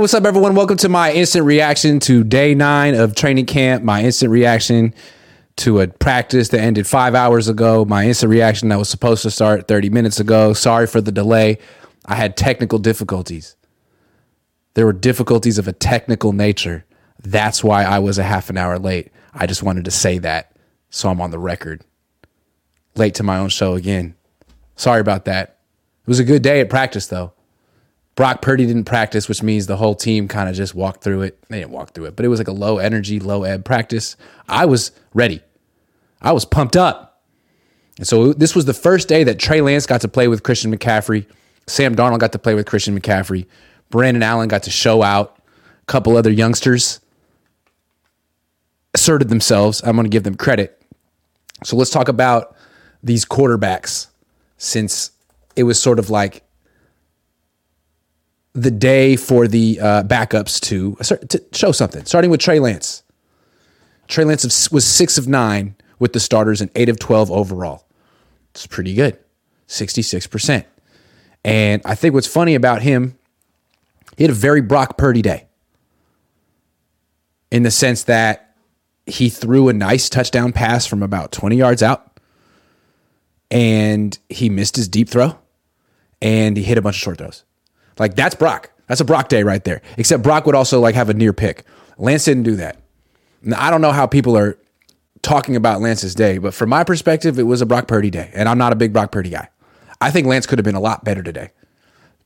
What's up, everyone? Welcome to my instant reaction to day nine of training camp. My instant reaction to a practice that ended five hours ago. My instant reaction that was supposed to start 30 minutes ago. Sorry for the delay. I had technical difficulties. There were difficulties of a technical nature. That's why I was a half an hour late. I just wanted to say that so I'm on the record. Late to my own show again. Sorry about that. It was a good day at practice, though. Brock Purdy didn't practice, which means the whole team kind of just walked through it. They didn't walk through it, but it was like a low energy, low ebb practice. I was ready. I was pumped up. And so this was the first day that Trey Lance got to play with Christian McCaffrey. Sam Darnold got to play with Christian McCaffrey. Brandon Allen got to show out. A couple other youngsters asserted themselves. I'm going to give them credit. So let's talk about these quarterbacks since it was sort of like the day for the uh, backups to, to show something, starting with Trey Lance. Trey Lance was six of nine with the starters and eight of 12 overall. It's pretty good, 66%. And I think what's funny about him, he had a very Brock Purdy day in the sense that he threw a nice touchdown pass from about 20 yards out and he missed his deep throw and he hit a bunch of short throws. Like that's Brock. That's a Brock day right there. Except Brock would also like have a near pick. Lance didn't do that. Now, I don't know how people are talking about Lance's day, but from my perspective, it was a Brock Purdy day, and I'm not a big Brock Purdy guy. I think Lance could have been a lot better today,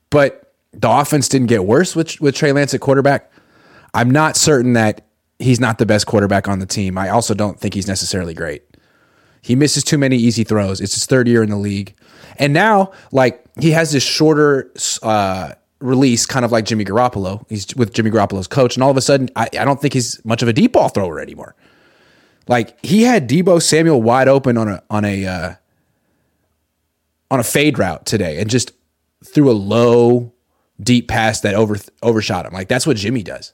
but the offense didn't get worse with with Trey Lance at quarterback. I'm not certain that he's not the best quarterback on the team. I also don't think he's necessarily great. He misses too many easy throws. It's his third year in the league, and now like he has this shorter. Uh, release, kind of like Jimmy Garoppolo. He's with Jimmy Garoppolo's coach, and all of a sudden, I, I don't think he's much of a deep ball thrower anymore. Like he had Deebo Samuel wide open on a on a uh, on a fade route today, and just threw a low, deep pass that over overshot him. Like that's what Jimmy does.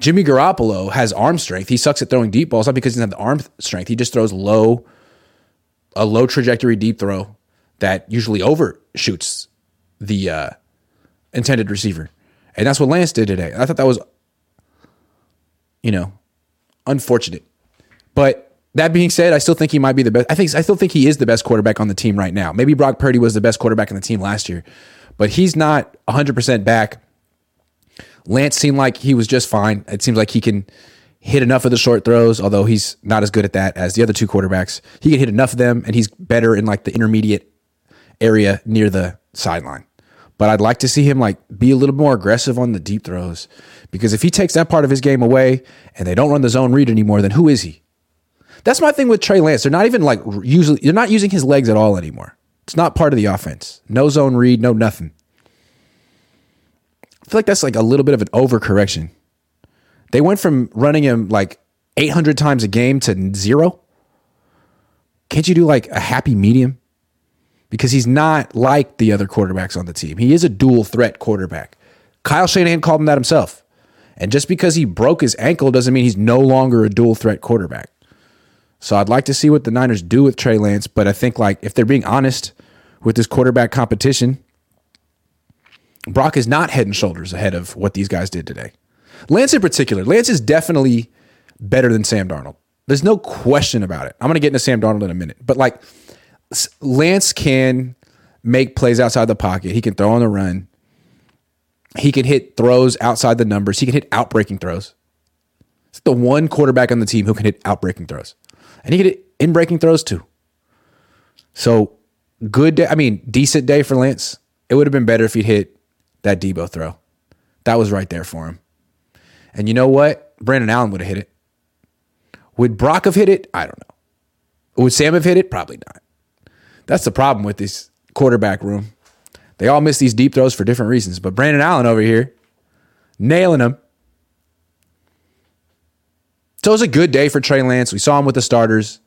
Jimmy Garoppolo has arm strength. He sucks at throwing deep balls, not because he doesn't have the arm strength. He just throws low, a low trajectory deep throw that usually overshoots the uh, intended receiver. And that's what Lance did today. I thought that was, you know, unfortunate. But that being said, I still think he might be the best. I think I still think he is the best quarterback on the team right now. Maybe Brock Purdy was the best quarterback on the team last year, but he's not 100% back. Lance seemed like he was just fine. It seems like he can hit enough of the short throws, although he's not as good at that as the other two quarterbacks. He can hit enough of them, and he's better in like the intermediate area near the sideline. But I'd like to see him like be a little more aggressive on the deep throws because if he takes that part of his game away and they don't run the zone read anymore, then who is he? That's my thing with Trey Lance. They're not even like usually they're not using his legs at all anymore. It's not part of the offense. No zone read, no nothing. I feel like that's like a little bit of an overcorrection. They went from running him like 800 times a game to zero. Can't you do like a happy medium? Because he's not like the other quarterbacks on the team. He is a dual threat quarterback. Kyle Shanahan called him that himself. And just because he broke his ankle doesn't mean he's no longer a dual threat quarterback. So I'd like to see what the Niners do with Trey Lance, but I think like if they're being honest with this quarterback competition, Brock is not head and shoulders ahead of what these guys did today. Lance in particular, Lance is definitely better than Sam Darnold. There's no question about it. I'm going to get into Sam Darnold in a minute, but like Lance can make plays outside the pocket. He can throw on the run. He can hit throws outside the numbers. He can hit outbreaking throws. It's the one quarterback on the team who can hit outbreaking throws. And he can hit in breaking throws too. So good day. I mean, decent day for Lance. It would have been better if he'd hit that Deebo throw. That was right there for him. And you know what? Brandon Allen would have hit it. Would Brock have hit it? I don't know. Would Sam have hit it? Probably not. That's the problem with this quarterback room. They all miss these deep throws for different reasons. But Brandon Allen over here, nailing them. So it was a good day for Trey Lance. We saw him with the starters,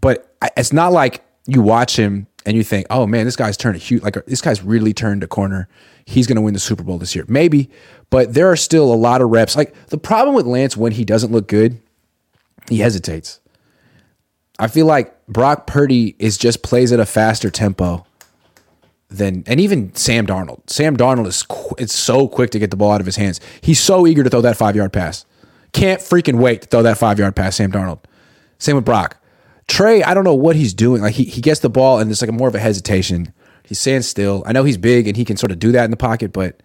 but it's not like you watch him and you think, "Oh man, this guy's turned a huge like this guy's really turned a corner. He's going to win the Super Bowl this year." Maybe, but there are still a lot of reps. Like the problem with Lance when he doesn't look good, he hesitates. I feel like Brock Purdy is just plays at a faster tempo. than and even Sam Darnold. Sam Darnold is qu- it's so quick to get the ball out of his hands. He's so eager to throw that five yard pass. Can't freaking wait to throw that five yard pass, Sam Darnold. Same with Brock. Trey, I don't know what he's doing. Like he, he gets the ball and there's like more of a hesitation. He's standing still. I know he's big and he can sort of do that in the pocket, but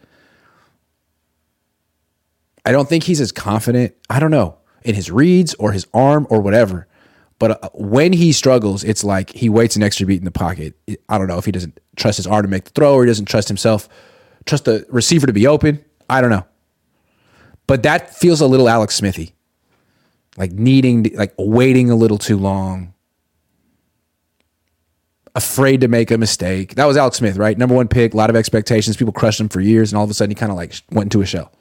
I don't think he's as confident. I don't know in his reads or his arm or whatever. But uh, when he struggles, it's like he waits an extra beat in the pocket. I don't know if he doesn't trust his arm to make the throw or he doesn't trust himself, trust the receiver to be open. I don't know. But that feels a little Alex Smithy, like needing, like waiting a little too long, afraid to make a mistake. That was Alex Smith, right? Number one pick, a lot of expectations. People crushed him for years, and all of a sudden he kind of like went into a shell.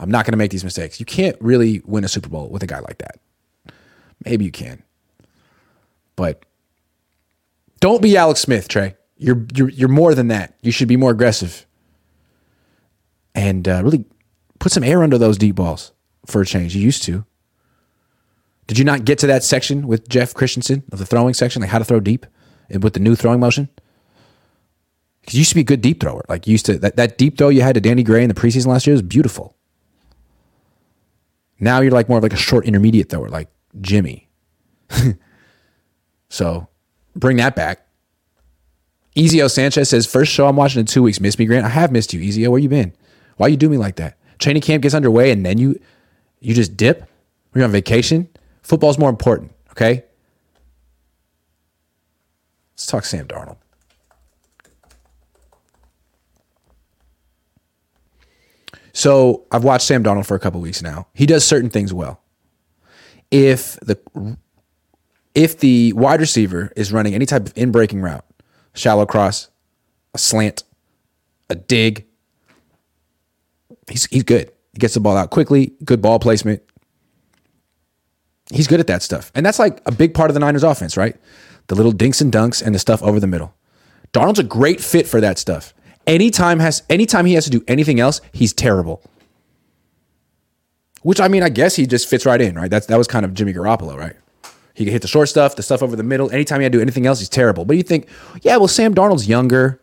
I'm not going to make these mistakes. You can't really win a Super Bowl with a guy like that. Maybe you can, but don't be Alex Smith, Trey. You're you're you're more than that. You should be more aggressive and uh, really put some air under those deep balls for a change. You used to. Did you not get to that section with Jeff Christensen of the throwing section, like how to throw deep, with the new throwing motion? Because you used to be a good deep thrower. Like you used to that, that deep throw you had to Danny Gray in the preseason last year was beautiful. Now you're like more of like a short intermediate thrower, like Jimmy. so bring that back. Ezio Sanchez says, first show I'm watching in two weeks. Miss me, Grant? I have missed you, Ezio. Where you been? Why you do me like that? Training camp gets underway and then you you just dip? We're on vacation? Football's more important, okay? Let's talk Sam Darnold. So I've watched Sam Darnold for a couple weeks now. He does certain things well. If the if the wide receiver is running any type of in breaking route, shallow cross, a slant, a dig, he's he's good. He gets the ball out quickly, good ball placement. He's good at that stuff. And that's like a big part of the Niners offense, right? The little dinks and dunks and the stuff over the middle. Darnold's a great fit for that stuff. Anytime has anytime he has to do anything else, he's terrible. Which I mean, I guess he just fits right in, right? That's that was kind of Jimmy Garoppolo, right? He can hit the short stuff, the stuff over the middle. Anytime he had to do anything else, he's terrible. But you think, yeah, well, Sam Darnold's younger.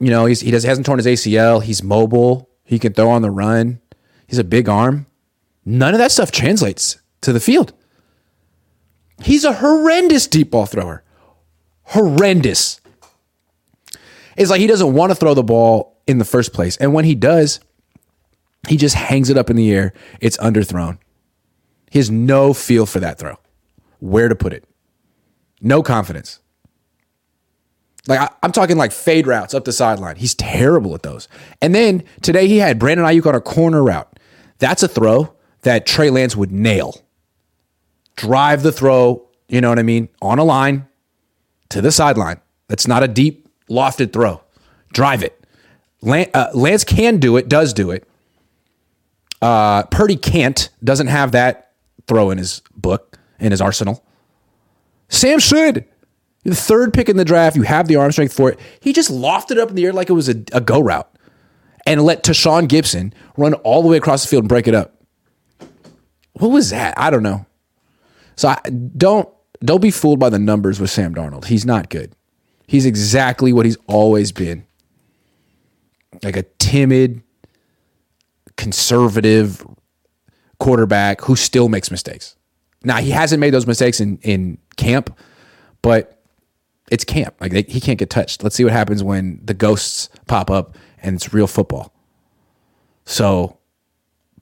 You know, he's, he does hasn't torn his ACL. He's mobile. He can throw on the run. He's a big arm. None of that stuff translates to the field. He's a horrendous deep ball thrower. Horrendous. It's like he doesn't want to throw the ball in the first place. And when he does, he just hangs it up in the air. It's underthrown. He has no feel for that throw, where to put it. No confidence. Like I, am talking like fade routes up the sideline. He's terrible at those. And then today he had Brandon Aiyuk on a corner route. That's a throw that Trey Lance would nail. Drive the throw, you know what I mean, on a line to the sideline. That's not a deep lofted throw. Drive it. Lance, uh, Lance can do it, does do it. Uh, Purdy can't, doesn't have that throw in his book, in his arsenal. Sam should. The third pick in the draft, you have the arm strength for it. He just lofted up in the air like it was a, a go route and let Tashaun Gipson run all the way across the field and break it up. What was that? I don't know. So I, don't don't be fooled by the numbers with Sam Darnold. He's not good. He's exactly what he's always been. Like a timid, conservative quarterback who still makes mistakes. Now he hasn't made those mistakes in in camp, but it's camp. Like they, he can't get touched. Let's see what happens when the ghosts pop up and it's real football. So,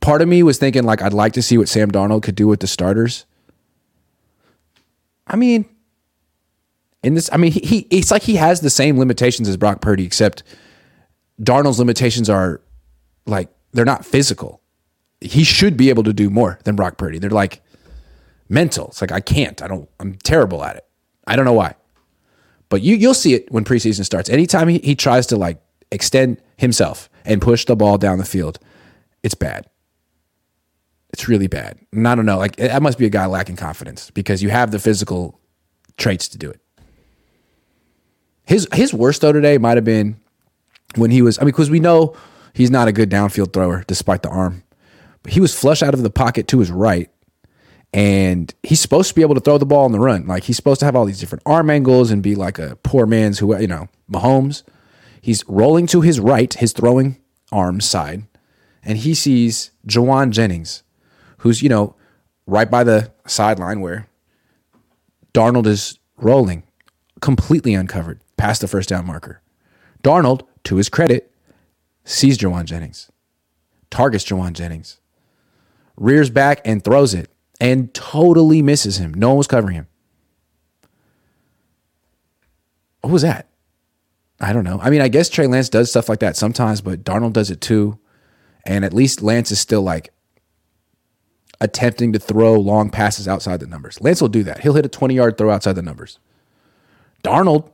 part of me was thinking like I'd like to see what Sam Darnold could do with the starters. I mean, in this, I mean, he, he it's like he has the same limitations as Brock Purdy, except Darnold's limitations are like they're not physical. He should be able to do more than Brock Purdy. They're like mental. It's like I can't. I don't. I'm terrible at it. I don't know why. But you you'll see it when preseason starts. Anytime he, he tries to like extend himself and push the ball down the field, it's bad. It's really bad. And I don't know. Like that must be a guy lacking confidence because you have the physical traits to do it. His his worst though today might have been when he was. I mean, because we know he's not a good downfield thrower despite the arm. But he was flush out of the pocket to his right, and he's supposed to be able to throw the ball on the run. Like he's supposed to have all these different arm angles and be like a poor man's who you know Mahomes. He's rolling to his right, his throwing arm side, and he sees Jauan Jennings, who's, you know, right by the sideline where Darnold is rolling, completely uncovered past the first down marker. Darnold, to his credit, sees Jauan Jennings, targets Jauan Jennings, rears back and throws it, and totally misses him. No one was covering him. What was that? I don't know. I mean, I guess Trey Lance does stuff like that sometimes, but Darnold does it too. And at least Lance is still like attempting to throw long passes outside the numbers. Lance will do that. He'll hit a 20 yard throw outside the numbers. Darnold,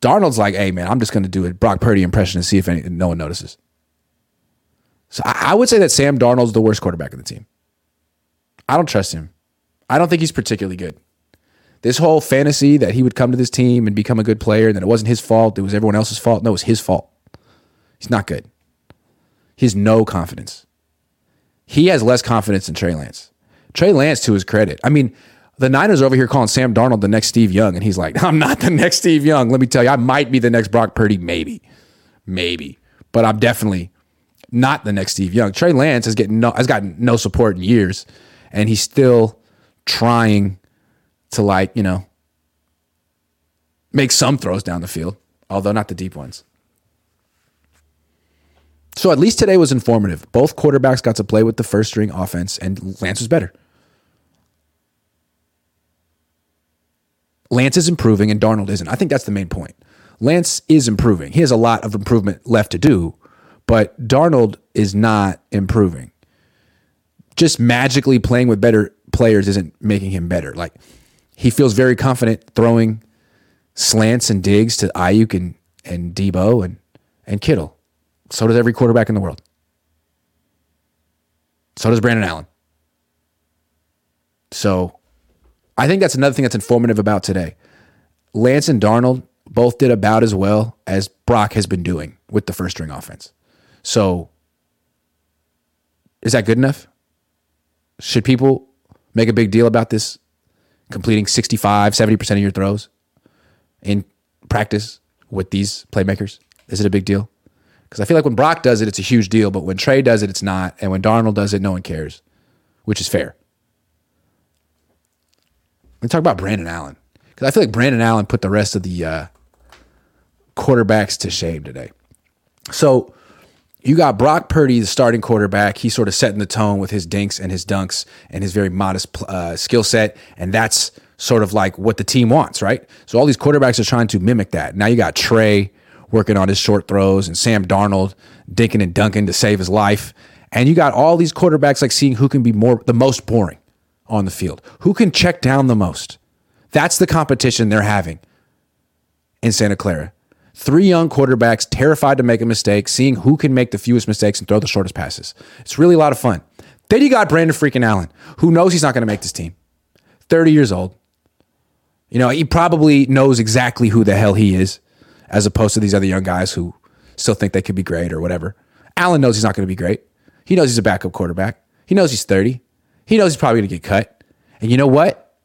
Darnold's like, hey, man, I'm just going to do a Brock Purdy impression and see if any, no one notices. So I, I would say that Sam Darnold's the worst quarterback of the team. I don't trust him. I don't think he's particularly good. This whole fantasy that he would come to this team and become a good player and that it wasn't his fault, it was everyone else's fault. No, it was his fault. He's not good. He has no confidence. He has less confidence than Trey Lance. Trey Lance, to his credit, I mean, the Niners are over here calling Sam Darnold the next Steve Young, and he's like, I'm not the next Steve Young. Let me tell you, I might be the next Brock Purdy, maybe, maybe, but I'm definitely not the next Steve Young. Trey Lance has getting no, has gotten no support in years, and he's still trying to like you know make some throws down the field, although not the deep ones. So at least today was informative. Both quarterbacks got to play with the first string offense, and Lance was better. Lance is improving and Darnold isn't. I think that's the main point. Lance is improving. He has a lot of improvement left to do, but Darnold is not improving. Just magically playing with better players isn't making him better. Like he feels very confident throwing slants and digs to Aiyuk and, and Deebo and, and Kittle. So does every quarterback in the world. So does Brandon Allen. So I think that's another thing that's informative about today. Lance and Darnold both did about as well as Brock has been doing with the first string offense. So is that good enough? Should people make a big deal about this completing 65, 70% of your throws in practice with these playmakers? Is it a big deal? Because I feel like when Brock does it, it's a huge deal, but when Trey does it, it's not. And when Darnold does it, no one cares, which is fair. Let's talk about Brandon Allen because I feel like Brandon Allen put the rest of the uh, quarterbacks to shame today. So you got Brock Purdy, the starting quarterback. He's sort of setting the tone with his dinks and his dunks and his very modest uh, skill set, and that's sort of like what the team wants, right? So all these quarterbacks are trying to mimic that. Now you got Trey working on his short throws and Sam Darnold dinking and dunking to save his life. And you got all these quarterbacks like seeing who can be more the most boring on the field? Who can check down the most? That's the competition they're having in Santa Clara. Three young quarterbacks terrified to make a mistake, seeing who can make the fewest mistakes and throw the shortest passes. It's really a lot of fun. Then you got Brandon freaking Allen, who knows he's not going to make this team. 30 years old. You know, he probably knows exactly who the hell he is, as opposed to these other young guys who still think they could be great or whatever. Allen knows he's not going to be great. He knows he's a backup quarterback. He knows he's 30. He knows he's probably going to get cut. And you know what?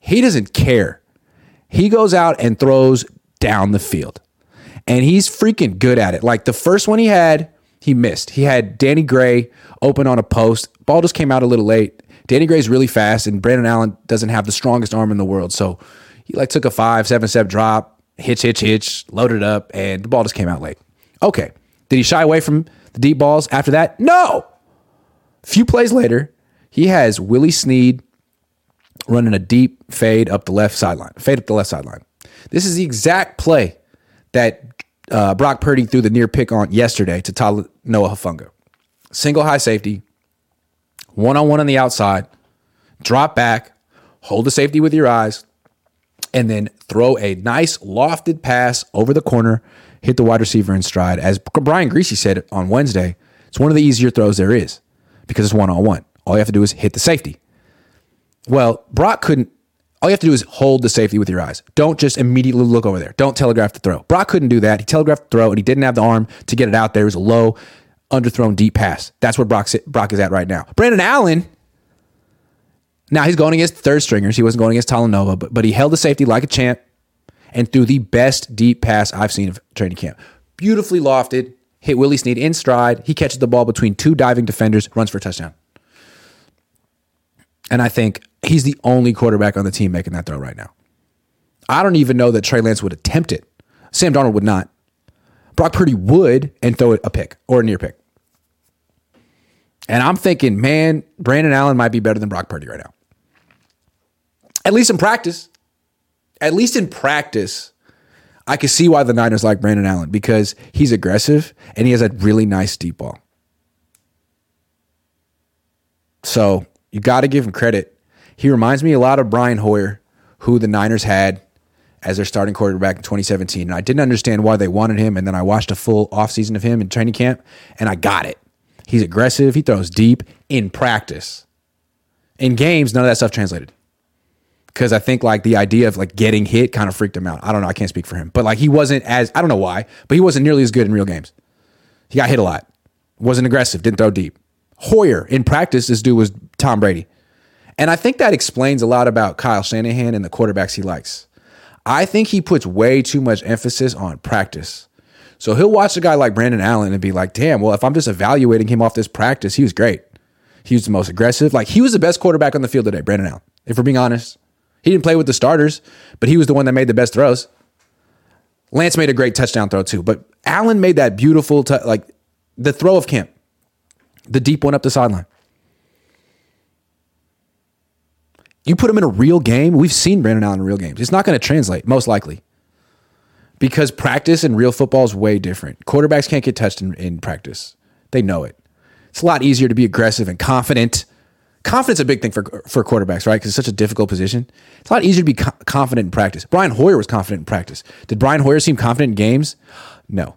He doesn't care. He goes out and throws down the field. And he's freaking good at it. Like the first one he had, he missed. He had Danny Gray open on a post. Ball just came out a little late. Danny Gray's really fast, and Brandon Allen doesn't have the strongest arm in the world. So he like took a five, seven step drop, hitch, hitch, hitch, loaded up, and the ball just came out late. Okay. Did he shy away from the deep balls after that? No. A few plays later, he has Willie Snead running a deep fade up the left sideline, fade up the left sideline. This is the exact play that uh, Brock Purdy threw the near pick on yesterday to Noah Hufanga. Single high safety, one on one on the outside, drop back, hold the safety with your eyes, and then throw a nice lofted pass over the corner, hit the wide receiver in stride. As Brian Griese said on Wednesday, it's one of the easier throws there is because it's one on one. All you have to do is hit the safety. Well, Brock couldn't. All you have to do is hold the safety with your eyes. Don't just immediately look over there. Don't telegraph the throw. Brock couldn't do that. He telegraphed the throw and he didn't have the arm to get it out there. It was a low, underthrown deep pass. That's where Brock, Brock is at right now. Brandon Allen, now he's going against third stringers. He wasn't going against Talanoa, but, but he held the safety like a champ and threw the best deep pass I've seen of training camp. beautifully lofted, hit Willie Snead in stride. He catches the ball between two diving defenders, runs for a touchdown. And I think he's the only quarterback on the team making that throw right now. I don't even know that Trey Lance would attempt it. Sam Darnold would not. Brock Purdy would and throw it a pick or a near pick. And I'm thinking, man, Brandon Allen might be better than Brock Purdy right now. At least in practice. At least in practice, I can see why the Niners like Brandon Allen because he's aggressive and he has a really nice deep ball. So you got to give him credit. He reminds me a lot of Brian Hoyer, who the Niners had as their starting quarterback in 2017. And I didn't understand why they wanted him. And then I watched a full offseason of him in training camp and I got it. He's aggressive. He throws deep in practice. In games, none of that stuff translated. Because I think like the idea of like getting hit kind of freaked him out. I don't know. I can't speak for him. But like he wasn't as, I don't know why, but he wasn't nearly as good in real games. He got hit a lot. Wasn't aggressive. Didn't throw deep. Hoyer in practice, this dude was Tom Brady. And I think that explains a lot about Kyle Shanahan and the quarterbacks he likes. I think he puts way too much emphasis on practice. So he'll watch a guy like Brandon Allen and be like, damn, well, if I'm just evaluating him off this practice, he was great. He was the most aggressive. Like he was the best quarterback on the field today, Brandon Allen, if we're being honest. He didn't play with the starters, but he was the one that made the best throws. Lance made a great touchdown throw too, but Allen made that beautiful, t- like the throw of camp, the deep one up the sideline. You put him in a real game. We've seen Brandon Allen in real games. It's not going to translate, most likely, because practice and real football is way different. Quarterbacks can't get touched in, in practice. They know it. It's a lot easier to be aggressive and confident. Confidence is a big thing for for quarterbacks, right? Because it's such a difficult position. It's a lot easier to be co- confident in practice. Brian Hoyer was confident in practice. Did Brian Hoyer seem confident in games? No.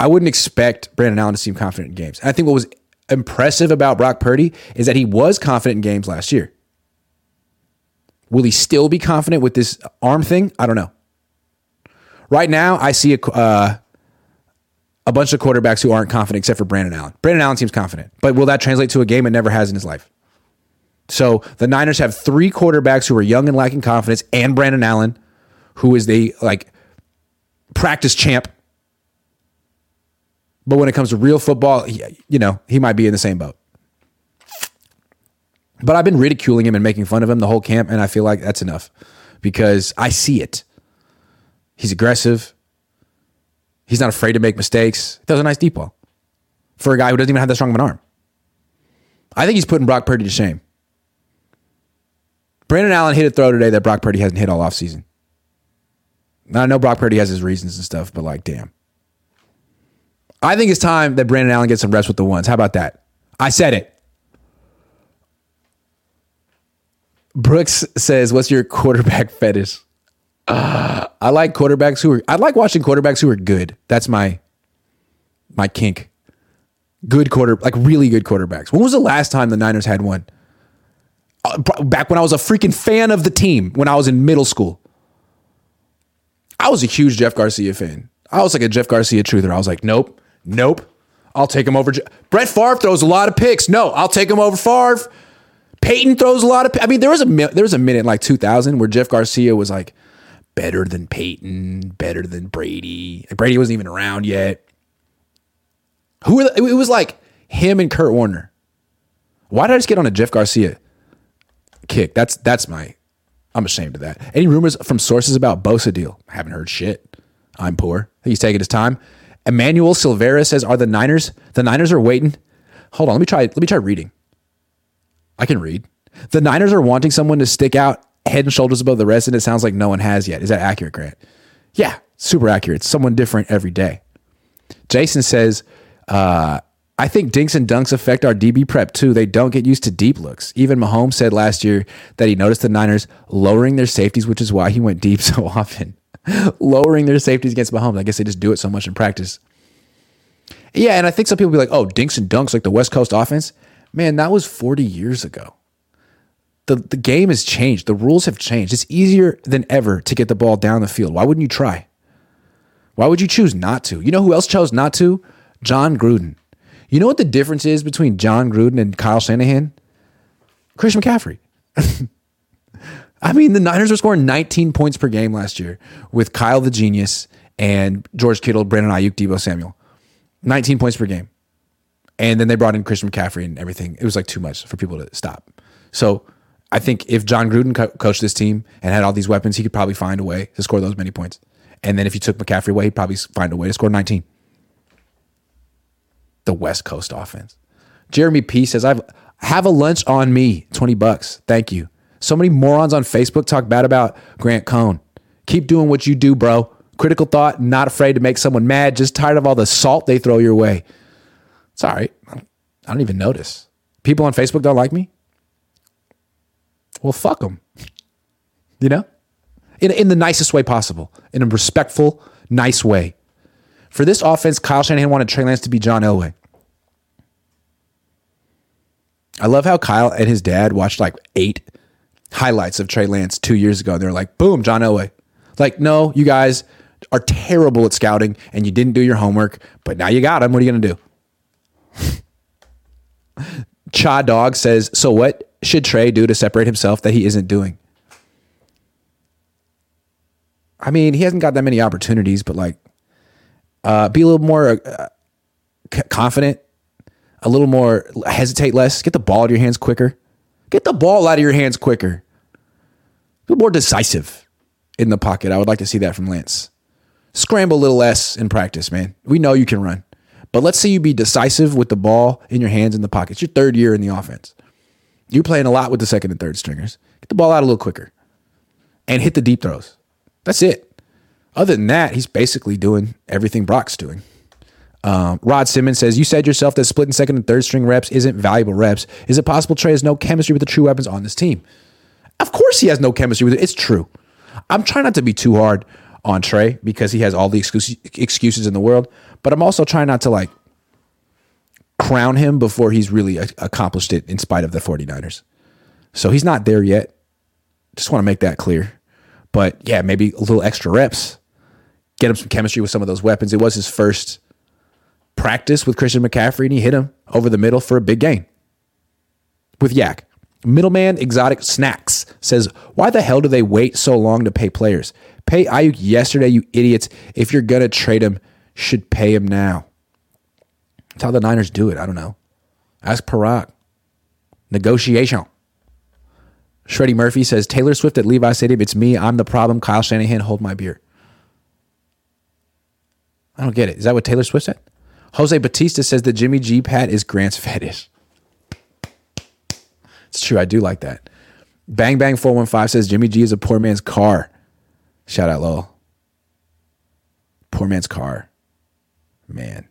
I wouldn't expect Brandon Allen to seem confident in games. And I think what was impressive about Brock Purdy is that he was confident in games last year. Will he still be confident with this arm thing? I don't know. Right now, I see a, uh, a bunch of quarterbacks who aren't confident except for Brandon Allen. Brandon Allen seems confident, but will that translate to a game it never has in his life? So the Niners have three quarterbacks who are young and lacking confidence, and Brandon Allen, who is the like practice champ. But when it comes to real football, you know, he might be in the same boat. But I've been ridiculing him and making fun of him the whole camp, and I feel like that's enough because I see it. He's aggressive. He's not afraid to make mistakes. He throws a nice deep ball for a guy who doesn't even have that strong of an arm. I think he's putting Brock Purdy to shame. Brandon Allen hit a throw today that Brock Purdy hasn't hit all offseason. I know Brock Purdy has his reasons and stuff, but like, damn. I think it's time that Brandon Allen gets some rest with the ones. How about that? I said it. Brooks says, "What's your quarterback fetish?" Uh, I like quarterbacks who are. I like watching quarterbacks who are good. That's my my kink. Good quarter, like really good quarterbacks. When was the last time the Niners had one? Uh, back when I was a freaking fan of the team when I was in middle school. I was a huge Jeff Garcia fan. I was like a Jeff Garcia truther. I was like, nope, nope. I'll take him over. Je- Brett Favre throws a lot of picks. No, I'll take him over Favre. Peyton throws a lot of. I mean, there was a there was a minute like 2000 where Jeff Garcia was like better than Peyton, better than Brady. Like Brady wasn't even around yet. Who the, it was like him and Kurt Warner. Why did I just get on a Jeff Garcia kick? That's that's my. I'm ashamed of that. Any rumors from sources about Bosa deal? Haven't heard shit. I'm poor. He's taking his time. Emmanuel Silvera says, "Are the Niners? The Niners are waiting." Hold on. Let me try. Let me try reading. I can read. The Niners are wanting someone to stick out head and shoulders above the rest, and it sounds like no one has yet. Is that accurate, Grant? Yeah, super accurate. Someone different every day. Jason says, uh, I think dinks and dunks affect our DB prep too. They don't get used to deep looks. Even Mahomes said last year that he noticed the Niners lowering their safeties, which is why he went deep so often. lowering their safeties against Mahomes. I guess they just do it so much in practice. Yeah, and I think some people be like, oh, dinks and dunks like the West Coast offense. Man, that was 40 years ago. The, the game has changed. The rules have changed. It's easier than ever to get the ball down the field. Why wouldn't you try? Why would you choose not to? You know who else chose not to? Jon Gruden. You know what the difference is between Jon Gruden and Kyle Shanahan? Christian McCaffrey. I mean, the Niners were scoring 19 points per game last year with Kyle the genius and George Kittle, Brandon Aiyuk, Deebo Samuel. 19 points per game. And then they brought in Christian McCaffrey and everything. It was like too much for people to stop. So I think if Jon Gruden co- coached this team and had all these weapons, he could probably find a way to score those many points. And then if you took McCaffrey away, he'd probably find a way to score 19. The West Coast offense. Jeremy P says, I've have a lunch on me, 20 bucks. Thank you. So many morons on Facebook talk bad about Grant Cohn. Keep doing what you do, bro. Critical thought, not afraid to make someone mad, just tired of all the salt they throw your way. It's all right. I don't even notice. People on Facebook don't like me. Well, fuck them. You know? In, in the nicest way possible, in a respectful, nice way. For this offense, Kyle Shanahan wanted Trey Lance to be John Elway. I love how Kyle and his dad watched like eight highlights of Trey Lance two years ago. They're like, boom, John Elway. Like, no, you guys are terrible at scouting and you didn't do your homework, but now you got him. What are you going to do? Cha Dog says, so what should Trey do to separate himself that he isn't doing? I mean, he hasn't got that many opportunities, but like, uh, be a little more uh, confident a little more hesitate less, get the ball out of your hands quicker. Get the ball out of your hands quicker. Be more decisive in the pocket. I would like to see that from Lance. Scramble a little less in practice, man. We know you can run. But let's say you be decisive with the ball in your hands in the pocket. It's your third year in the offense. You're playing a lot with the second and third stringers. Get the ball out a little quicker and hit the deep throws. That's it. Other than that, he's basically doing everything Brock's doing. Um, Rod Simmons says, You said yourself that splitting second and third string reps isn't valuable reps. Is it possible Trey has no chemistry with the true weapons on this team? Of course he has no chemistry with it. It's true. I'm trying not to be too hard on Trey because he has all the excuses in the world, but I'm also trying not to like crown him before he's really accomplished it in spite of the 49ers. So he's not there yet. Just want to make that clear. But yeah, maybe a little extra reps. Get him some chemistry with some of those weapons. It was his first practice with Christian McCaffrey and he hit him over the middle for a big gain with YAC. Middleman Exotic Snacks says, Why the hell do they wait so long to pay players? Pay Aiyuk yesterday, you idiots. If you're going to trade him, should pay him now. That's how the Niners do it. I don't know. Ask Paraag. Negotiation. Shreddy Murphy says, Taylor Swift at Levi Stadium. It's me. I'm the problem. Kyle Shanahan, hold my beer. I don't get it. Is that what Taylor Swift said? Jose Batista says the Jimmy G pat is Grant's fetish. It's true. I do like that. Bang Bang 415 says Jimmy G is a poor man's car. Shout out, Lowell. Poor man's car. Man,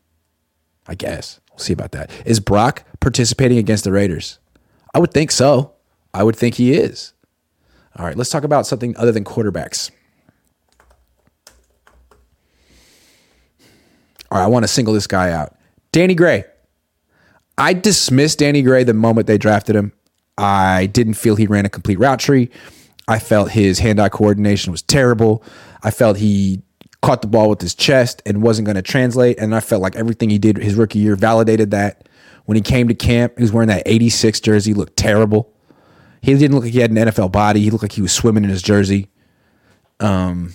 I guess. We'll see about that. Is Brock participating against the Raiders? I would think so. I would think he is. All right, let's talk about something other than quarterbacks. All right, I want to single this guy out. Danny Gray. I dismissed Danny Gray the moment they drafted him. I didn't feel he ran a complete route tree. I felt his hand eye coordination was terrible. I felt he caught the ball with his chest and wasn't going to translate. And I felt like everything he did his rookie year validated that. When he came to camp, he was wearing that 86 jersey, looked terrible. He didn't look like he had an NFL body. He looked like he was swimming in his jersey. Um,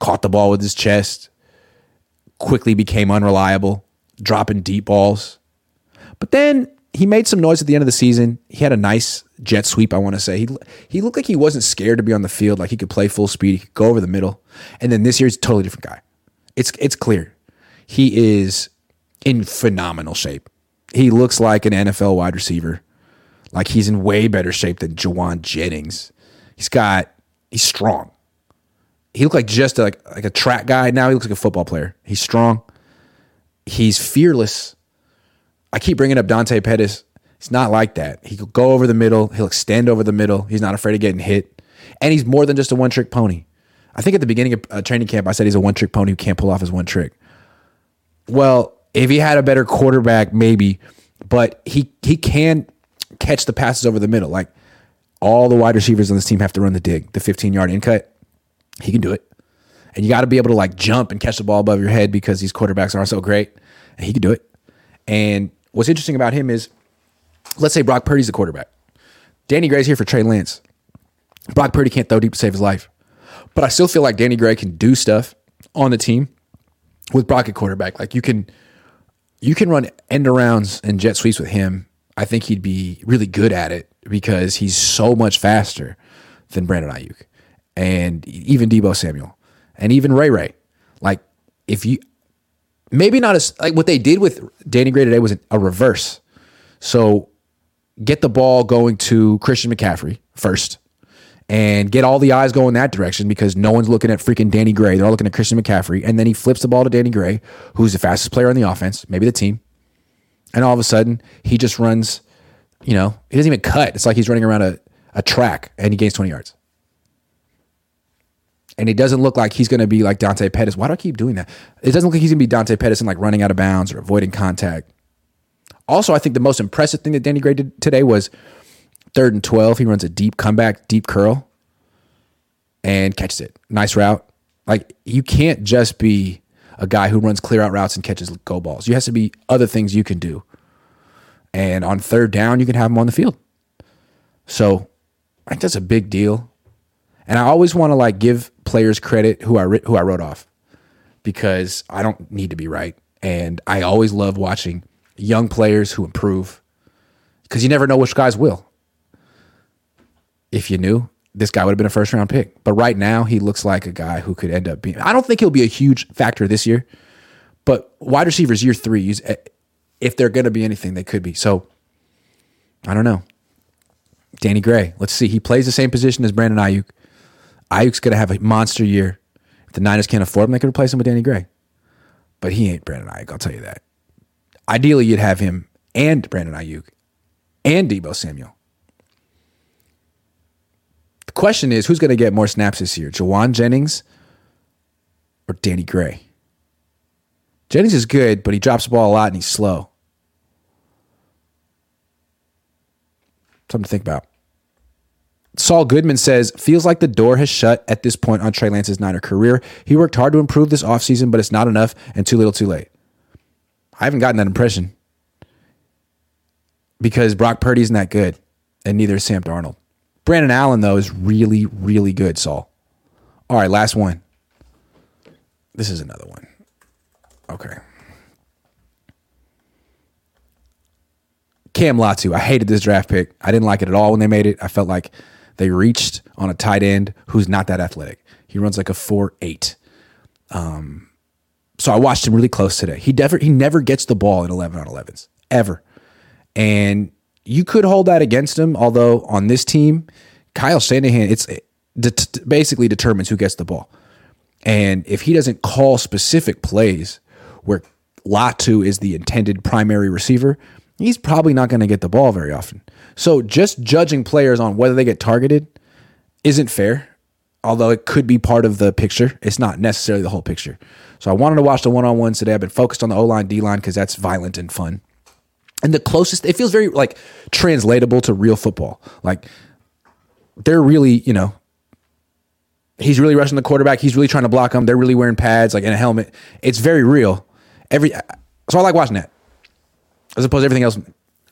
caught the ball with his chest quickly became unreliable, dropping deep balls. But then he made some noise at the end of the season. He had a nice jet sweep, I want to say. He he looked like he wasn't scared to be on the field, like he could play full speed, he could go over the middle. And then this year he's a totally different guy. It's it's clear. He is in phenomenal shape. He looks like an NFL wide receiver. Like he's in way better shape than Jauan Jennings. He's got he's strong he looked like just a, like like a track guy. Now he looks like a football player. He's strong. He's fearless. I keep bringing up Dante Pettis. He's not like that. He could go over the middle. He'll extend over the middle. He's not afraid of getting hit. And he's more than just a one trick pony. I think at the beginning of uh, training camp, I said he's a one trick pony who can't pull off his one trick. Well, if he had a better quarterback, maybe, but he he can catch the passes over the middle. Like all the wide receivers on this team have to run the dig, the 15 yard in cut. He can do it. And you got to be able to like jump and catch the ball above your head because these quarterbacks aren't so great. And he can do it. And what's interesting about him is, let's say Brock Purdy's the quarterback. Danny Gray's here for Trey Lance. Brock Purdy can't throw deep to save his life. But I still feel like Danny Gray can do stuff on the team with Brock at quarterback. Like you can you can run end arounds and jet sweeps with him. I think he'd be really good at it because he's so much faster than Brandon Aiyuk and even Deebo Samuel and even Ray Ray. Like if you maybe not as like what they did with Danny Gray today was a reverse. So get the ball going to Christian McCaffrey first and get all the eyes going that direction because no one's looking at freaking Danny Gray. They're all looking at Christian McCaffrey. And then he flips the ball to Danny Gray, who's the fastest player on the offense, maybe the team. And all of a sudden, he just runs, you know, he doesn't even cut. It's like he's running around a, a track and he gains 20 yards. And it doesn't look like he's going to be like Dante Pettis. Why do I keep doing that? It doesn't look like he's going to be Dante Pettis and like running out of bounds or avoiding contact. Also, I think the most impressive thing that Danny Gray did today was third and 12. He runs a deep comeback, deep curl, and catches it. Nice route. Like, you can't just be a guy who runs clear out routes and catches go balls. You has to be other things you can do. And on third down, you can have him on the field. So I think that's a big deal. And I always want to like give players credit who I who I wrote off because I don't need to be right. And I always love watching young players who improve because you never know which guys will. If you knew, this guy would have been a first round pick. But right now, he looks like a guy who could end up being. I don't think he'll be a huge factor this year, but wide receivers year three, eh, if they're going to be anything, they could be. So I don't know. Danny Gray, let's see. He plays the same position as Brandon Aiyuk. Aiyuk's going to have a monster year. If the Niners can't afford him, they could replace him with Danny Gray. But he ain't Brandon Aiyuk, I'll tell you that. Ideally, you'd have him and Brandon Aiyuk and Deebo Samuel. The question is, who's going to get more snaps this year, Jauan Jennings or Danny Gray? Jennings is good, but he drops the ball a lot and he's slow. Something to think about. Saul Goodman says, feels like the door has shut at this point on Trey Lance's Niner career. He worked hard to improve this offseason, but it's not enough and too little too late. I haven't gotten that impression because Brock Purdy isn't that good, and neither is Sam Darnold. Brandon Allen, though, is really, really good, Saul. All right, last one. This is another one. Okay. Cam Latu. I hated this draft pick. I didn't like it at all when they made it. I felt like they reached on a tight end who's not that athletic. He runs like a 4 8. Um, so I watched him really close today. He never he never gets the ball in 11 on 11s ever. And you could hold that against him, although on this team, Kyle Shanahan it's it basically determines who gets the ball. And if he doesn't call specific plays where Latu is the intended primary receiver, he's probably not going to get the ball very often. So just judging players on whether they get targeted isn't fair, although it could be part of the picture. It's not necessarily the whole picture. So I wanted to watch the one on ones today. I've been focused on the O line, D line because that's violent and fun. And the closest, it feels very like translatable to real football. Like they're really, you know, he's really rushing the quarterback. He's really trying to block him. They're really wearing pads, like in a helmet. It's very real. Every so I like watching that as opposed to everything else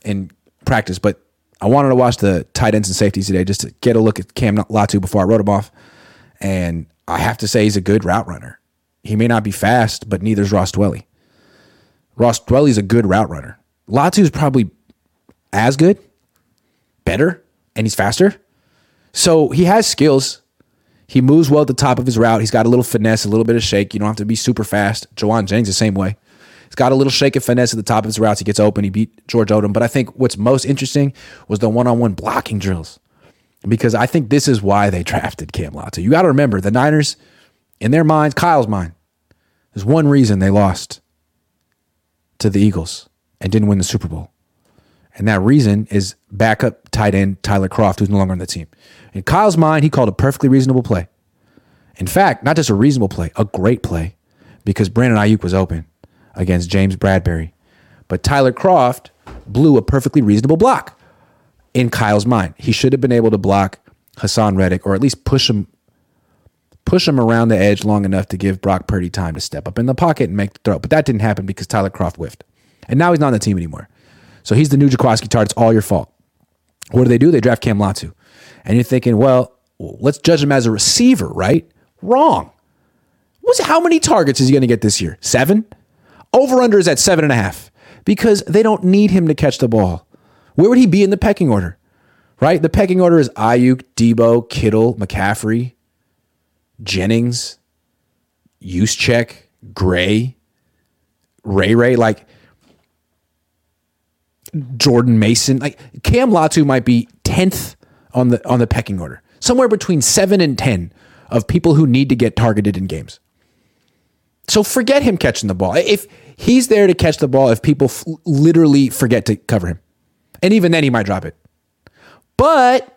in practice. But I wanted to watch the tight ends and safeties today just to get a look at Cam Latu before I wrote him off. And I have to say he's a good route runner. He may not be fast, but neither is Ross Dwelley. Ross Dwelley's a good route runner. Latu is probably as good, better, and he's faster. So he has skills. He moves well at the top of his route. He's got a little finesse, a little bit of shake. You don't have to be super fast. Jauan Jennings the same way. He's got a little shake and finesse at the top of his routes. He gets open. He beat George Odom. But I think what's most interesting was the one-on-one blocking drills. Because I think this is why they drafted Cam Latu. You got to remember, the Niners, in their minds, Kyle's mind, there's one reason they lost to the Eagles and didn't win the Super Bowl. And that reason is backup tight end Tyler Kroft, who's no longer on the team. In Kyle's mind, he called a perfectly reasonable play. In fact, not just a reasonable play, a great play, because Brandon Aiyuk was open against James Bradberry. But Tyler Kroft blew a perfectly reasonable block in Kyle's mind. He should have been able to block Haason Reddick or at least push him push him around the edge long enough to give Brock Purdy time to step up in the pocket and make the throw. But that didn't happen because Tyler Kroft whiffed. And now he's not on the team anymore. So he's the new Jaquiski Tartt. It's all your fault. What do they do? They draft Cam Latu. And you're thinking, well, let's judge him as a receiver, right? Wrong. How many targets is he going to get this year? Seven. Over under is at seven and a half because they don't need him to catch the ball. Where would he be in the pecking order? Right? The pecking order is Aiyuk, Deebo, Kittle, McCaffrey, Jennings, Juszczyk, Gray, Ray Ray, like Jordan Mason. Like Cam Latu might be 10th on the on the pecking order. Somewhere between 7 and 10 of people who need to get targeted in games. So forget him catching the ball. If he's there to catch the ball, if people f- literally forget to cover him, and even then he might drop it. But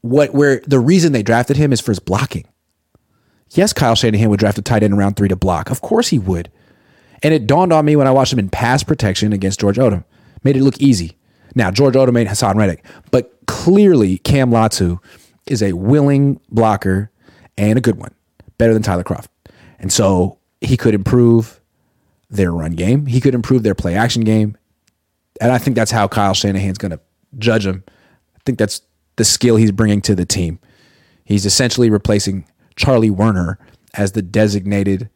what where the reason they drafted him is for his blocking. Yes, Kyle Shanahan would draft a tight end in round three to block. Of course he would. And it dawned on me when I watched him in pass protection against George Odum. Made it look easy. Now, George Odum made Haason Reddick, but clearly Cam Latu is a willing blocker and a good one, better than Tyler Kroft. And so he could improve their run game. He could improve their play action game. And I think that's how Kyle Shanahan's going to judge him. I think that's the skill he's bringing to the team. He's essentially replacing Charlie Woerner as the designated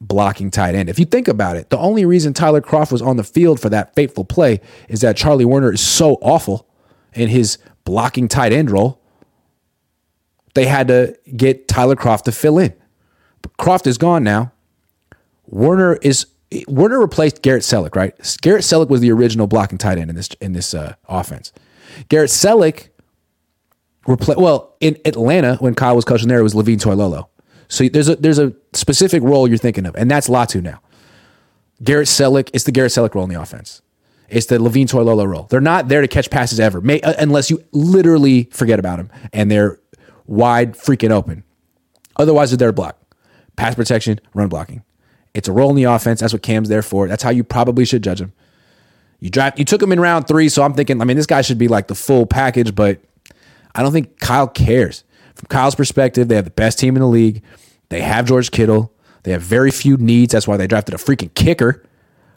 blocking tight end. If you think about it, the only reason Tyler Kroft was on the field for that fateful play is that Charlie Woerner is so awful in his blocking tight end role. They had to get Tyler Kroft to fill in. But Kroft is gone now. Woerner is Woerner replaced Garrett Celek, right? Garrett Celek was the original blocking tight end in this in this uh, offense. Garrett Celek replaced well in Atlanta when Kyle was coaching there. It was Levine Toilolo. So there's a there's a specific role you're thinking of, and that's Latu now. Garrett Celek, it's the Garrett Celek role in the offense. It's the Levine Toilolo role. They're not there to catch passes ever, may, uh, unless you literally forget about them and they're wide freaking open. Otherwise, they're there to block, pass protection, run blocking. It's a role in the offense. That's what Cam's there for. That's how you probably should judge him. You draft, you took him in round three, so I'm thinking. I mean, this guy should be like the full package, but I don't think Kyle cares. From Kyle's perspective, they have the best team in the league. They have George Kittle. They have very few needs. That's why they drafted a freaking kicker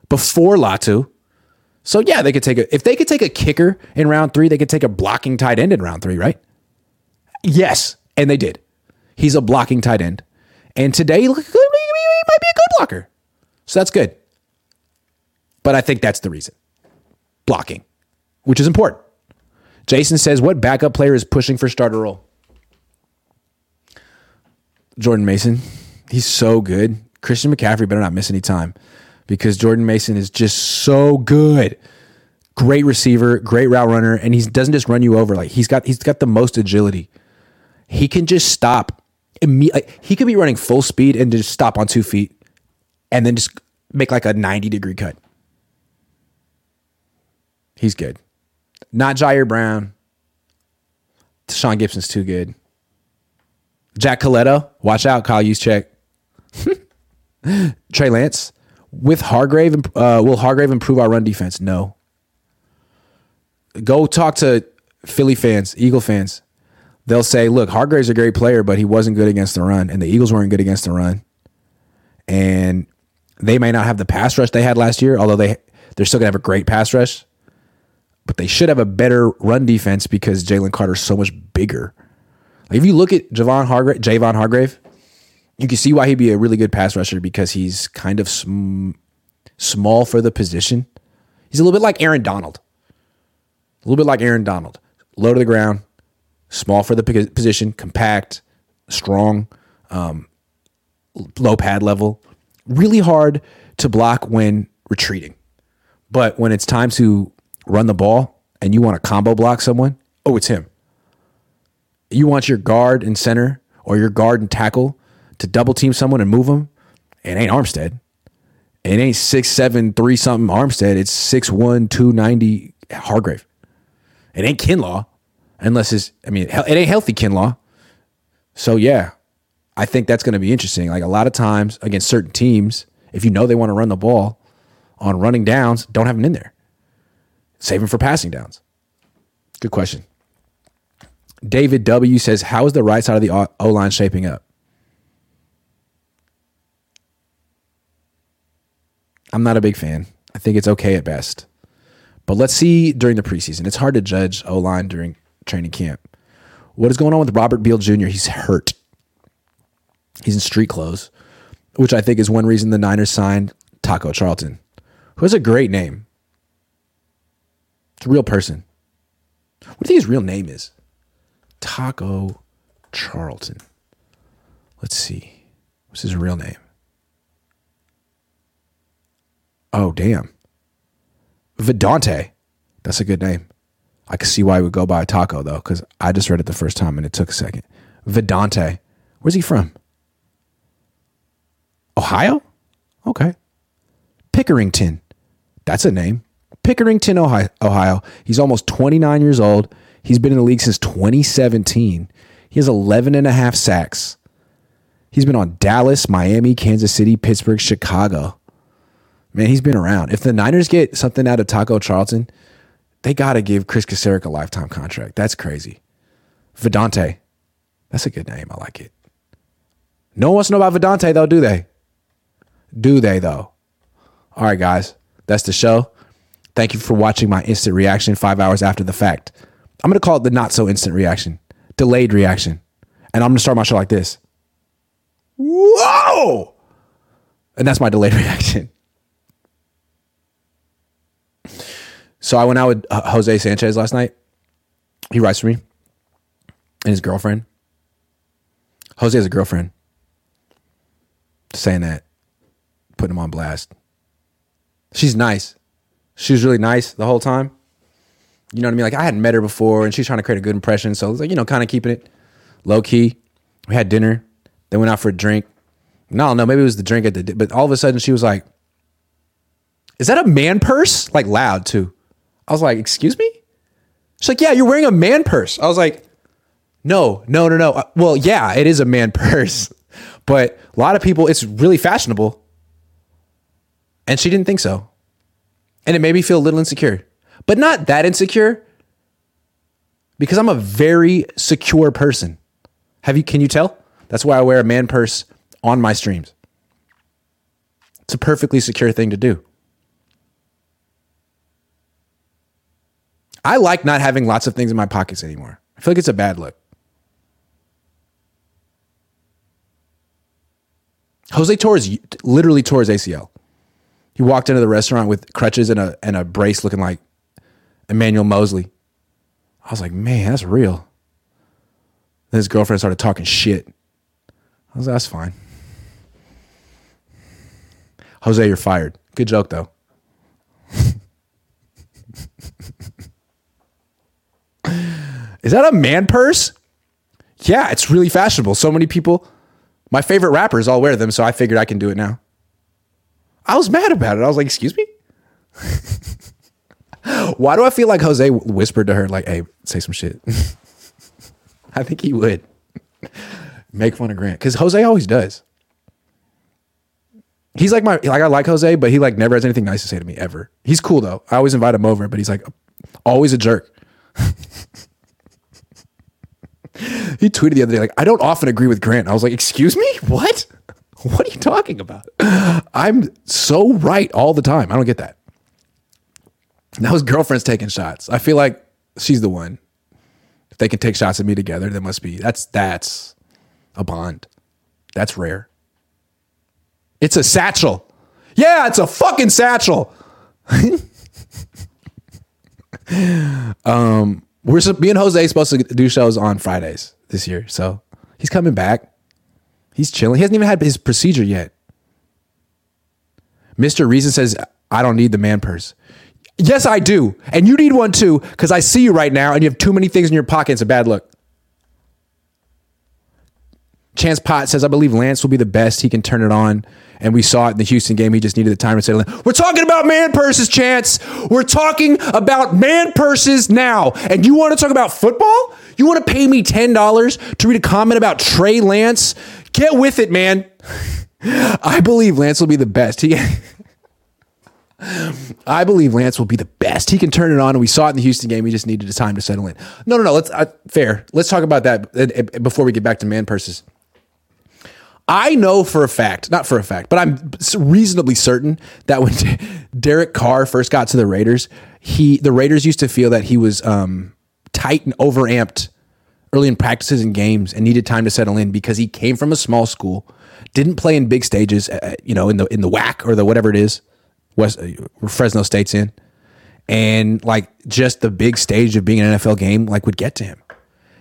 before Latu. So yeah, they could take a if they could take a kicker in round three, they could take a blocking tight end in round three, right? Yes, and they did. He's a blocking tight end, and today he might be a good blocker. So that's good. But I think that's the reason blocking, which is important. Jason says, "What backup player is pushing for starter role?" Jordan Mason. He's so good. Christian McCaffrey better not miss any time because Jordan Mason is just so good. Great receiver, great route runner, and he doesn't just run you over. Like he's got he's got the most agility. He can just stop. He could be running full speed and just stop on two feet, and then just make like a ninety degree cut. He's good. Not Ji'Ayir Brown. Tashaun Gipson's too good. Jack Colletto, watch out, Kyle Juszczyk. Trey Lance. With Hargrave, uh, will Hargrave improve our run defense? No. Go talk to Philly fans, Eagle fans. They'll say, look, Hargrave's a great player, but he wasn't good against the run, and the Eagles weren't good against the run. And they may not have the pass rush they had last year, although they they're still gonna have a great pass rush. But they should have a better run defense because Jalen Carter's so much bigger. Like if you look at Javon Hargrave, Javon Hargrave, you can see why he'd be a really good pass rusher because he's kind of sm- small for the position. He's a little bit like Aaron Donald. A little bit like Aaron Donald. Low to the ground, small for the position, compact, strong, um, low pad level. Really hard to block when retreating. But when it's time to run the ball and you want to combo block someone, oh, it's him you want your guard and center or your guard and tackle to double team someone and move them, it ain't Armstead. It ain't six seven three something Armstead. It's six one two ninety Hargrave. It ain't Kinlaw, unless it's. I mean, it ain't healthy Kinlaw. So yeah, I think that's going to be interesting. Like a lot of times against certain teams, if you know they want to run the ball on running downs, don't have them in there. Save them for passing downs. Good question. David W says, How is the right side of the O line shaping up? I'm not a big fan. I think it's okay at best. But let's see during the preseason. It's hard to judge O line during training camp. What is going on with Robert Beal Jr.? He's hurt. He's in street clothes, which I think is one reason the Niners signed Taco Charlton, who has a great name. It's a real person. What do you think his real name is? Taco Charlton. Let's see. What's his real name? Oh, damn. Vidauntae. That's a good name. I can see why he would go buy a Taco, though, because I just read it the first time and it took a second. Vidauntae, Where's he from? Ohio? Okay. Pickerington. That's a name. Pickerington, Ohio. Ohio. He's almost 29 years old. He's been in the league since 2017. He has 11 and a half sacks. He's been on Dallas, Miami, Kansas City, Pittsburgh, Chicago. Man, he's been around. If the Niners get something out of Taco Charlton, they got to give Chris Kocurek a lifetime contract. That's crazy. Vidauntae. That's a good name. I like it. No one wants to know about Vidauntae, though, do they? Do they, though? All right, guys. That's the show. Thank you for watching my instant reaction five hours after the fact. I'm going to call it the not so instant reaction, delayed reaction. And I'm going to start my show like this. Whoa! And that's my delayed reaction. So I went out with uh, Jose Sanchez last night. He writes for me and his girlfriend. Jose has a girlfriend. Saying that, putting him on blast. She's nice. She was really nice the whole time. You know what I mean? Like I hadn't met her before, and she's trying to create a good impression. So it's like, you know, kind of keeping it low key. We had dinner. Then went out for a drink. No, no, maybe it was the drink at the. But all of a sudden, she was like, "Is that a man purse?" Like loud too. I was like, "Excuse me." She's like, "Yeah, you're wearing a man purse." I was like, "No, no, no, no." Uh, well, yeah, it is a man purse, but a lot of people, it's really fashionable. And she didn't think so, and it made me feel a little insecure, but not that insecure, because I'm a very secure person. Have you? Can you tell? That's why I wear a man purse on my streams. It's a perfectly secure thing to do. I like not having lots of things in my pockets anymore. I feel like it's a bad look. Jose Torres literally tore his ACL. He walked into the restaurant with crutches and a and a brace looking like Emmanuel Moseley. I was like, man, that's real. Then his girlfriend started talking shit. I was like, that's fine. Jose, you're fired. Good joke though. Is that a man purse? Yeah, it's really fashionable. So many people, my favorite rappers all wear them, so I figured I can do it now. I was mad about it. I was like, excuse me? Why do I feel like Jose whispered to her, like, hey, say some shit? I think he would make fun of Grant because Jose always does. He's like my like I like Jose, but he like never has anything nice to say to me ever. He's cool though. I always invite him over, but he's like always a jerk. he tweeted the other day like I don't often agree with Grant. I was like, "Excuse me? What? What are you talking about? I'm so right all the time. I don't get that." Now his girlfriend's taking shots. I feel like she's the one. If they can take shots at me together, there must be that's that's a bond. That's rare. It's a satchel. Yeah, it's a fucking satchel. um, we're me and Jose supposed to do shows on Fridays this year, so he's coming back. He's chilling. He hasn't even had his procedure yet. Mister Reason says, "I don't need the man purse." Yes, I do, and you need one too, because I see you right now, and you have too many things in your pocket. It's a bad look. Chance Pot says, I believe Lance will be the best. He can turn it on. And we saw it in the Houston game. He just needed the time to settle in. We're talking about man purses, Chance. We're talking about man purses now. And you want to talk about football? You want to pay me $10 to read a comment about Trey Lance? Get with it, man. I believe Lance will be the best. He. I believe Lance will be the best. He can turn it on, and we saw it in the Houston game. He just needed the time to settle in. No, no, no. Let's uh, fair. Let's talk about that uh, before we get back to man purses. I know for a fact, not for a fact, but I'm reasonably certain that when Derek Carr first got to the Raiders, he the Raiders used to feel that he was um, tight and overamped early in practices and games and needed time to settle in because he came from a small school, didn't play in big stages, uh, you know, in the in the WAC or the whatever it is, West uh, Fresno State's in, and like just the big stage of being an NFL game like would get to him.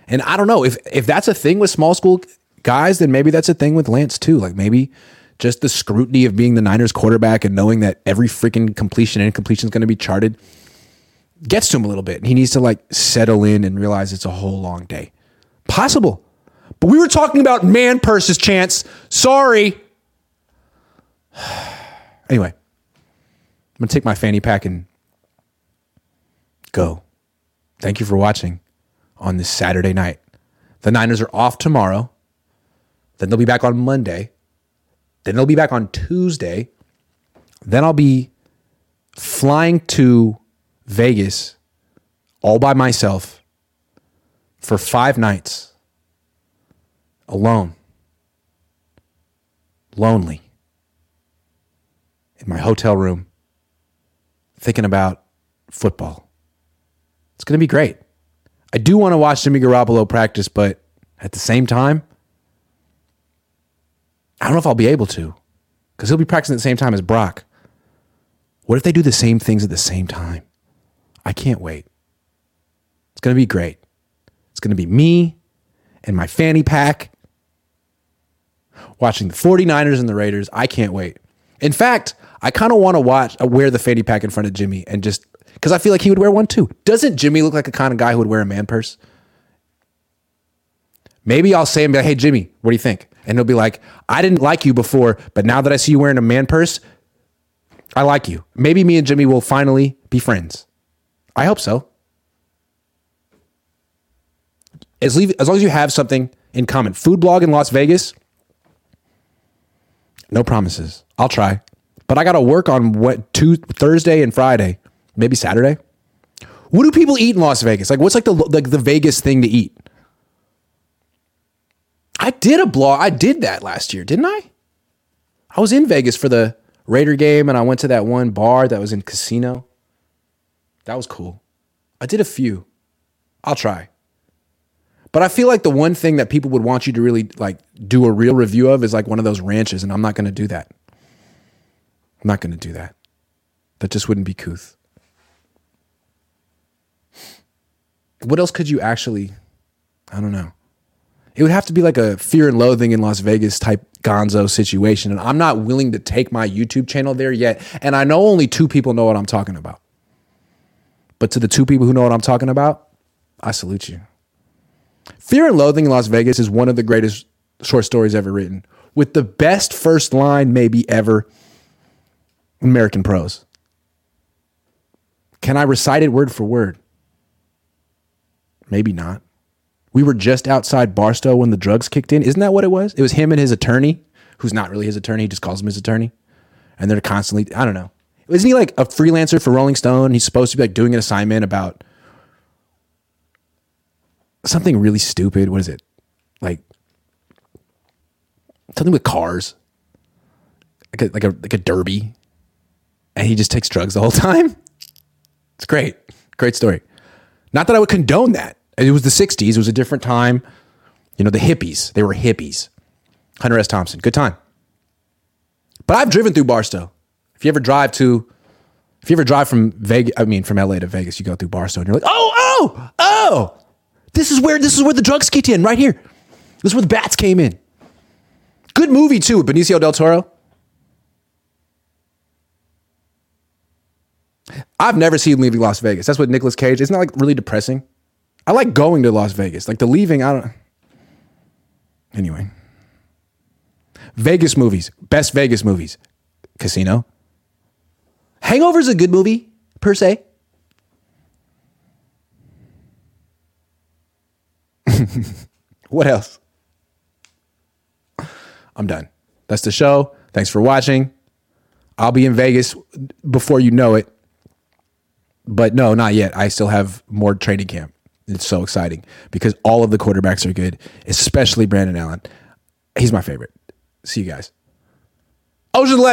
And I don't know if if that's a thing with small school guys, then maybe that's a thing with Lance too. Like maybe just the scrutiny of being the Niners quarterback and knowing that every freaking completion and incompletion is going to be charted gets to him a little bit. He needs to like settle in and realize it's a whole long day. Possible. But we were talking about man purses chance. Sorry. anyway, I'm going to take my fanny pack and go. Thank you for watching on this Saturday night. The Niners are off tomorrow. Then they'll be back on Monday. Then they'll be back on Tuesday. Then I'll be flying to Vegas all by myself for five nights alone, lonely, in my hotel room, thinking about football. It's going to be great. I do want to watch Jimmy Garoppolo practice, but at the same time, I don't know if I'll be able to because he'll be practicing at the same time as Brock. What if they do the same things at the same time? I can't wait. It's going to be great. It's going to be me and my fanny pack watching the 49ers and the Raiders. I can't wait. In fact, I kind of want to watch, uh, wear the fanny pack in front of Jimmy and just because I feel like he would wear one too. Doesn't Jimmy look like a kind of guy who would wear a man purse? Maybe I'll say and be like, hey, Jimmy, what do you think? And he'll be like, I didn't like you before, but now that I see you wearing a man purse, I like you. Maybe me and Jimmy will finally be friends. I hope so. As, leave, as long as you have something in common. Food blog in Las Vegas, no promises. I'll try. But I got to work on what two Thursday and Friday, maybe Saturday. What do people eat in Las Vegas? Like what's like the like the Vegas thing to eat? I did a blog. I did that last year, didn't I? I was in Vegas for the Raider game and I went to that one bar that was in casino. That was cool. I did a few. I'll try. But I feel like the one thing that people would want you to really like do a real review of is like one of those ranches, and I'm not going to do that. I'm not going to do that. That just wouldn't be couth. What else could you actually? I don't know. It would have to be like a fear and loathing in Las Vegas type gonzo situation. And I'm not willing to take my YouTube channel there yet. And I know only two people know what I'm talking about. But to the two people who know what I'm talking about, I salute you. Fear and Loathing in Las Vegas is one of the greatest short stories ever written, with the best first line maybe ever American prose. Can I recite it word for word? Maybe not. We were just outside Barstow when the drugs kicked in. Isn't that what it was? It was him and his attorney, who's not really his attorney, he just calls him his attorney. And they're constantly, I don't know. Isn't he like a freelancer for Rolling Stone? He's supposed to be like doing an assignment about something really stupid. What is it? Like something with cars, like a, like a like a derby, and he just takes drugs the whole time. It's great, great story. Not that I would condone that. It was the '60s. It was a different time. You know, the hippies. They were hippies. Hunter S. Thompson. Good time. But I've driven through Barstow. If you ever drive to, if you ever drive from Vegas, I mean from LA to Vegas, you go through Barstow and you're like, oh, oh, oh, this is where this is where the drugs kicked in, right here. This is where the bats came in. Good movie too, Benicio del Toro. I've never seen Leaving Las Vegas. That's what Nicolas Cage. Isn't that like really depressing? I like going to Las Vegas. Like the leaving, I don't. Anyway, Vegas movies, best Vegas movies, Casino, Hangover's a good movie, per se. what else? I'm done. That's the show. Thanks for watching. I'll be in Vegas before you know it. But no, not yet. I still have more training camp. It's so exciting because all of the quarterbacks are good, especially Brandon Allen. He's my favorite. See you guys. Ocean